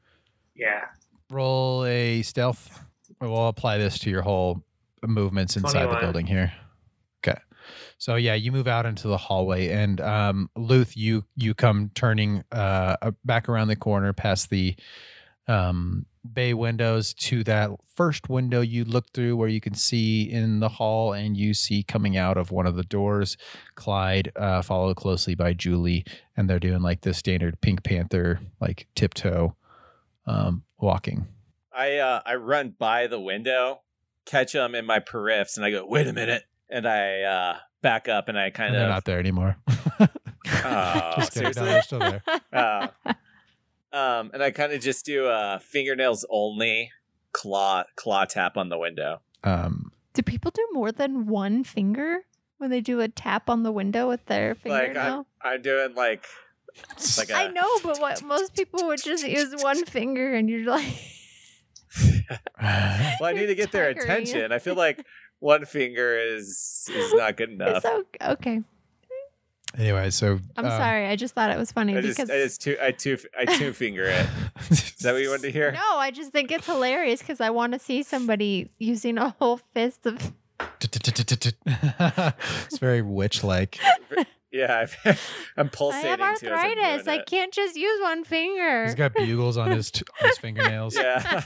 Yeah. Roll a stealth. We'll apply this to your whole movements inside the building here. So yeah, you move out into the hallway, and um, Luth, you you come turning uh, back around the corner past the um, bay windows to that first window you look through, where you can see in the hall, and you see coming out of one of the doors, Clyde, uh, followed closely by Julie, and they're doing like the standard Pink Panther like tiptoe um, walking. I uh I run by the window, catch them in my periffs and I go, "Wait a minute." And I uh back up and I kind And they're not there anymore. Oh, (laughs) Just kidding. No, seriously? they're still there. uh, (laughs) Um, and I kind of just do a fingernails only claw claw tap on the window. Um, Do people do more than one finger when they do a tap on the window with their Like fingernail? I'm, I'm doing like like a I know, but what most people would just use one finger, and you're like, (laughs) well, I need to get their attention. I feel like one finger is is not good (laughs) enough. it's okay. okay. anyway, so I'm um, sorry. I just thought it was funny I just because I just two I two I two (laughs) finger it. Is that what you wanted to hear? no, I just think it's hilarious because I want to see somebody using a whole fist of. (laughs) it's very witch-like. Yeah, I've, I'm I pulsating. have I'm arthritis. doing I can't just use one finger. He's got bugles on his t- on his fingernails. Yeah.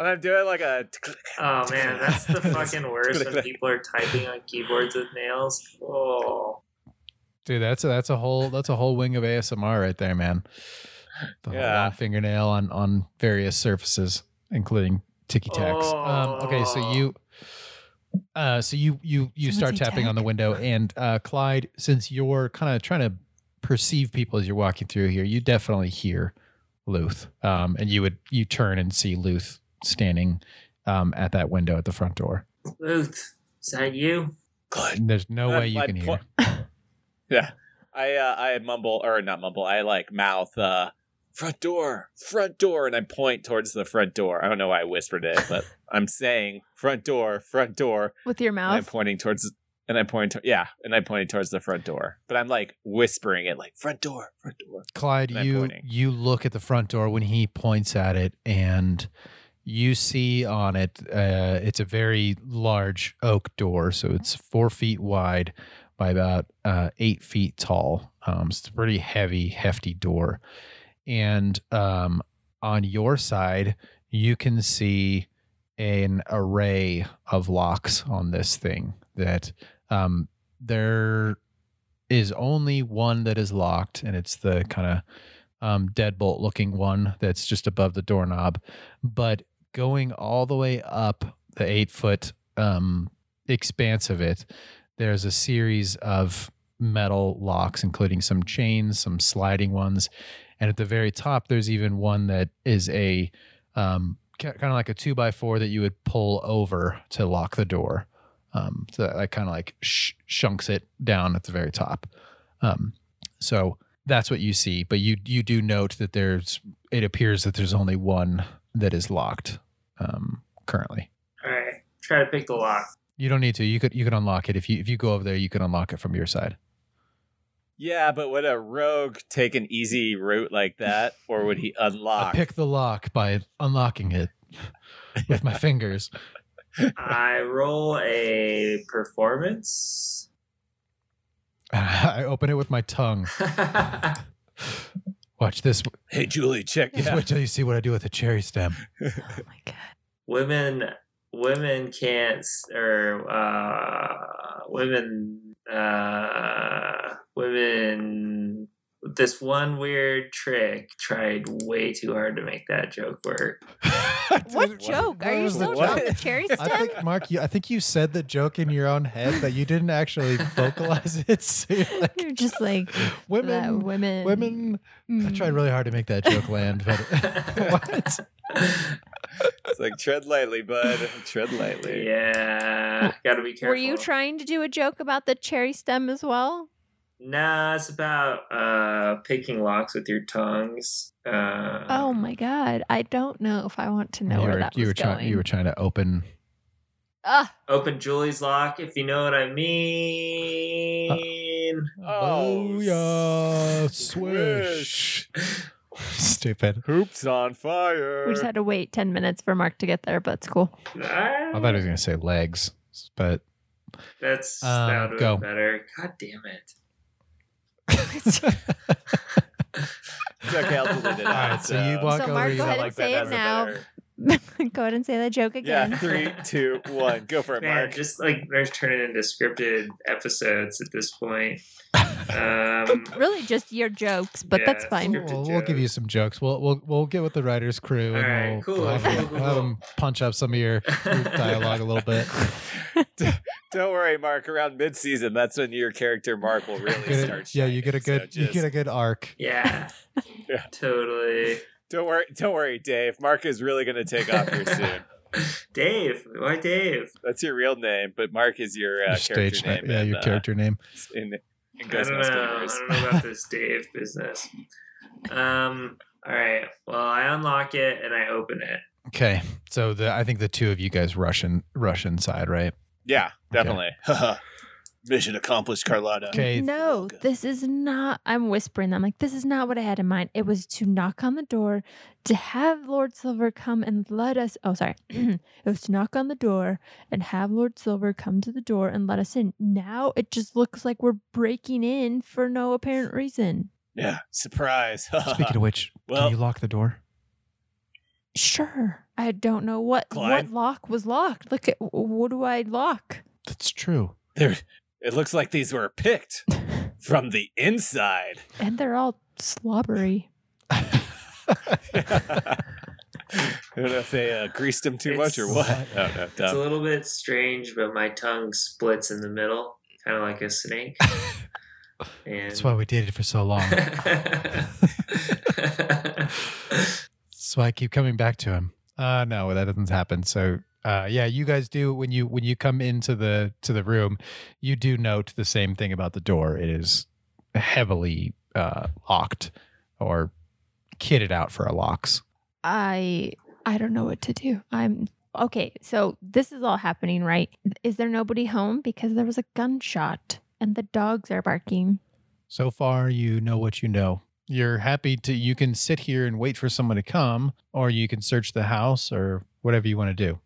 And I'm doing like a. Oh man, that's the (laughs) fucking worst when (laughs) people are typing on keyboards with nails. Oh, Dude, that's a, that's a whole that's a whole wing of ASMR right there, man. The Yeah. long fingernail on on various surfaces, including ticky tacks. Um, okay, so Oh. you, uh, so you you you Someone start say tapping on the window, and uh, Clyde, since you're kind of trying to perceive people as you're walking through here, you definitely hear Luth, um, and you would you turn and see Luth standing um, at that window at the front door. Luth, is that you? And there's no I'm- way you can po- hear. (laughs) Yeah. I uh, I mumble or not mumble. I like mouth uh front door, front door, and I point towards the front door. I don't know why I whispered it, but (laughs) I'm saying front door, front door, with your and I'm pointing towards and I'm pointing to, yeah, and I'm pointing towards the front door. But I'm like whispering it like front door, front door. Clyde, you pointing. you look at the front door when he points at it, and you see on it uh, it's a very large oak door, so it's four feet wide by about uh, eight feet tall. Um, it's a pretty heavy, hefty door, and um, on your side you can see an array of locks on this thing that um, there is only one that is locked, and it's the kind of um, deadbolt looking one that's just above the doorknob. But going all the way up the eight foot um, expanse of it, there's a series of metal locks, including some chains, some sliding ones. And at the very top, there's even one that is a um, kind of like a two by four that you would pull over to lock the door. Um, so that kind of like sh- shunks it down at the very top. Um, so that's what you see, but you you do note that there's it appears that there's only one that is locked um, currently. All right, try to pick the lock. You don't need to. You could you could unlock it if you if you go over there. You can unlock it from your side. Yeah, but would a rogue take an easy route like that, or would he I unlock? pick the lock by unlocking it (laughs) with my fingers. I roll a performance. (laughs) I open it with my tongue. (laughs) Watch this. hey, Julie, check. Just Yeah. wait till you see what I do with a cherry stem. (laughs) oh my god. women, women can't, or uh, women, uh, women. This one weird trick tried way too hard to make that joke work. (laughs) What joke? Are you still joke? on the cherry I stem? think Mark, you, I think you said the joke in your own head, but you didn't actually vocalize it. (laughs) So you're like, You're just like that women, women. women. I Mm. tried really hard to make that joke land, but (laughs) what? It's like tread lightly, bud. Tread lightly. yeah, gotta be careful. Were you trying to do a joke about the cherry stem as well? Nah, it's about uh, picking locks with your tongues. Uh, Oh my god, I don't know if I want to know you where were, that you was were going. trying. You were trying to open. Ah, Open Julie's lock, if you know what I mean. Oh, yeah, swish. Swish. (laughs) Stupid. Hoops on fire. we just had to wait ten minutes for Mark to get there, but it's cool. I thought he was gonna say legs, but That's Um, that would go. better. God damn it. It's okay, I'll delete it All out. right, so you walk So over. Mark, you go go ahead and like say it now. better- (laughs) Go ahead and say that joke again. Yeah, three, two, one. Go for it, Man, Mark. just like they're turning into scripted episodes at this point. (laughs) Um, really, just your jokes, but that's fine. We'll, we'll give you some jokes. We'll we'll we'll get with the writers' crew and All right, we'll, cool, we'll have, cool, them- cool, we'll have them (laughs) punch up some of your, your dialogue a little bit. Don't worry, Mark. Around mid-season, that's when your character Mark will really Get it- start. yeah, you get a good so you get a good arc. Yeah. Yeah. Totally. Don't worry, don't worry, Dave. Mark is really going to take off here (laughs) soon. Dave. Why Dave? That's your real name, but Mark is your, uh, Your character name. name. Yeah, in, your uh, character name. in, in I Ghost don't know. Gamers. I don't know about this (laughs) Dave business. Um. All right. Well, I unlock it and I open it. Okay. So the I think the two of you guys rush in rush inside, right? Yeah, definitely. (laughs) Mission accomplished, Carlotta. Okay. No, this is not. I'm whispering. I'm like, this is not what I had in mind. It was to knock on the door, to have Lord Silver come and let us. Oh, sorry. (clears throat) it was to knock on the door and have Lord Silver come to the door and let us in. Now it just looks like we're breaking in for no apparent reason. Yeah, surprise. (laughs) Speaking of which, Well- can you lock the door? Sure. I don't know what Clyde? what lock was locked. Look at what do I lock? That's true. There, it looks like these were picked (laughs) from the inside. and they're all slobbery. I don't know if they uh, greased them too much or what. (laughs) Oh, no, It's a little bit strange, but my tongue splits in the middle, kind of like a snake. (laughs) And That's why we dated for so long. That's why I keep coming back to him. Uh no, that doesn't happen. So uh yeah, you guys do when you when you come into the to the room, you do note the same thing about the door. It is heavily uh locked or kitted out for a locks. I I don't know what to do. I'm okay. So this is all happening, right? Is there nobody home because there was a gunshot and the dogs are barking? So far you know what you know. You're happy to you can sit here and wait for someone to come or you can search the house or whatever you want to do.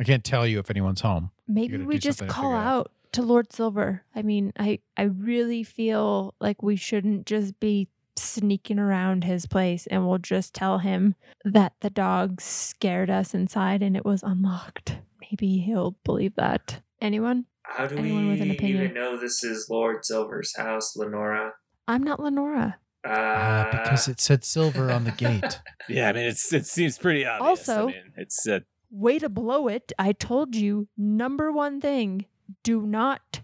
I can't tell you if anyone's home. Maybe we just something to call out. out to Lord Silver. I mean, I I really feel like we shouldn't just be sneaking around his place and we'll just tell him that the dogs scared us inside and it was unlocked. Maybe he'll believe that. Anyone? How do Anyone we with an opinion? even know this is Lord Silver's house, Lenora? I'm not Lenora. Uh, Uh, because it said silver on the gate. (laughs) Yeah, I mean, it's it seems pretty obvious. Also- I mean, it's uh, Way to blow it. I told you, number one thing, do not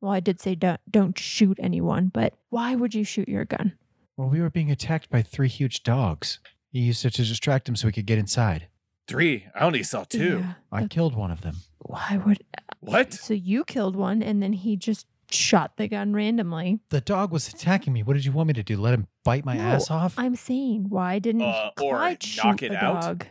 well, I did say don't don't shoot anyone, but why would you shoot your gun? Well, we were being attacked by three huge dogs. He used it to distract him so we could get inside. three. I only saw two. Yeah, I but killed one of them. why would What? so you killed one and then he just shot the gun randomly. The dog was attacking me. What did you want me to do? Let him bite my No, ass off? I'm saying why didn't Uh, or Clyde knock shoot it the out? dog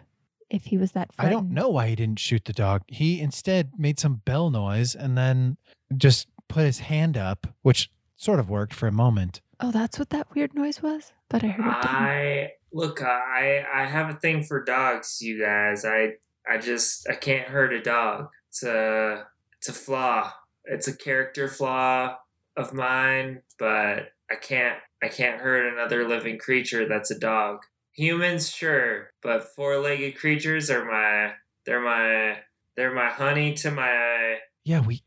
if he was that I don't know why he didn't shoot the dog. He instead made some bell noise and then just put his hand up, which sort of worked for a moment. Oh, that's what that weird noise was? But I heard it didn't. I look. I I have a thing for dogs, you guys. I I just I can't hurt a dog. It's a it's a flaw. It's a character flaw of mine, but I can't I can't hurt another living creature that's a dog. Humans, sure, but four-legged creatures are my they're my they're my honey to my Yeah, we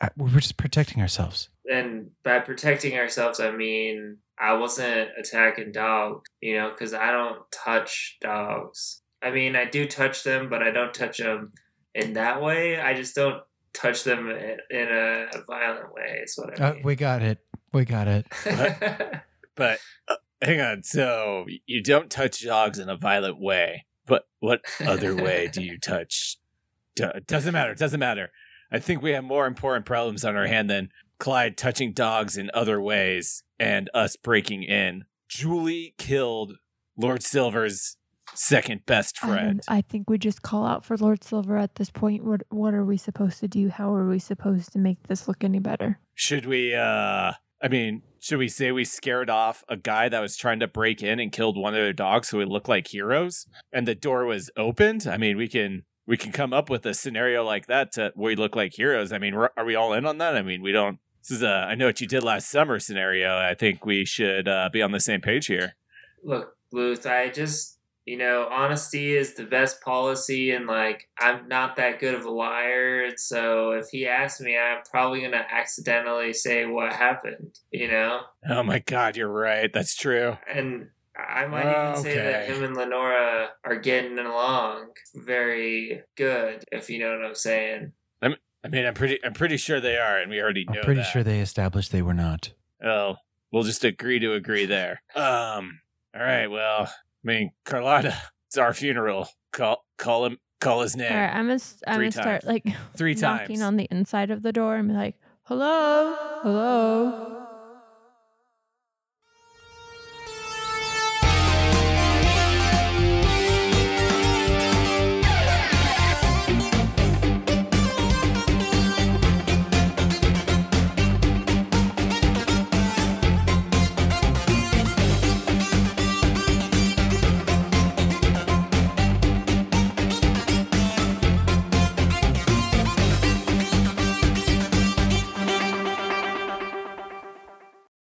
I, we were just protecting ourselves. and by protecting ourselves, I mean I wasn't attacking dogs, you know, because I don't touch dogs. I mean, I do touch them, but I don't touch them in that way. I just don't touch them in in a violent way. Is what I Uh, we got it. We got it. (laughs) But uh, hang on. So you don't touch dogs in a violent way, but what other way do you (laughs) touch? Do- It doesn't matter. It doesn't matter. I think we have more important problems on our hand than Clyde touching dogs in other ways and us breaking in. Julie killed Lord Silver's second best I, don't- friend. I think we just call out for Lord Silver at this point. What what are we supposed to do? How are we supposed to make this look any better? Should we uh I mean, should we say we scared off a guy that was trying to break in and killed one of their dogs so we look like heroes and the door was opened? I mean, we can we can come up with a scenario like that to where we look like heroes. I mean, are we all in on that? I mean, we don't this is a I know what you did last summer scenario. I think we should uh, be on the same page here. Look, Luth, I just you know, honesty is the best policy, and like I'm not that good of a liar, and so if he asks me, I'm probably gonna accidentally say what happened, you know. Oh my god, you're right. That's true. And I might even say that him and Lenora are getting along very good, if you know what I'm saying. I mean, I'm pretty, I'm pretty sure they are, and we already know. I'm pretty that. sure they established they were not. Oh, we'll just agree to agree there. Um. All right. Well, I mean, Carlotta, it's our funeral. Call, call him. Call his name. All right, I'm gonna, I'm gonna start like Three (laughs) knocking times. on the inside of the door and be like, "Hello, hello,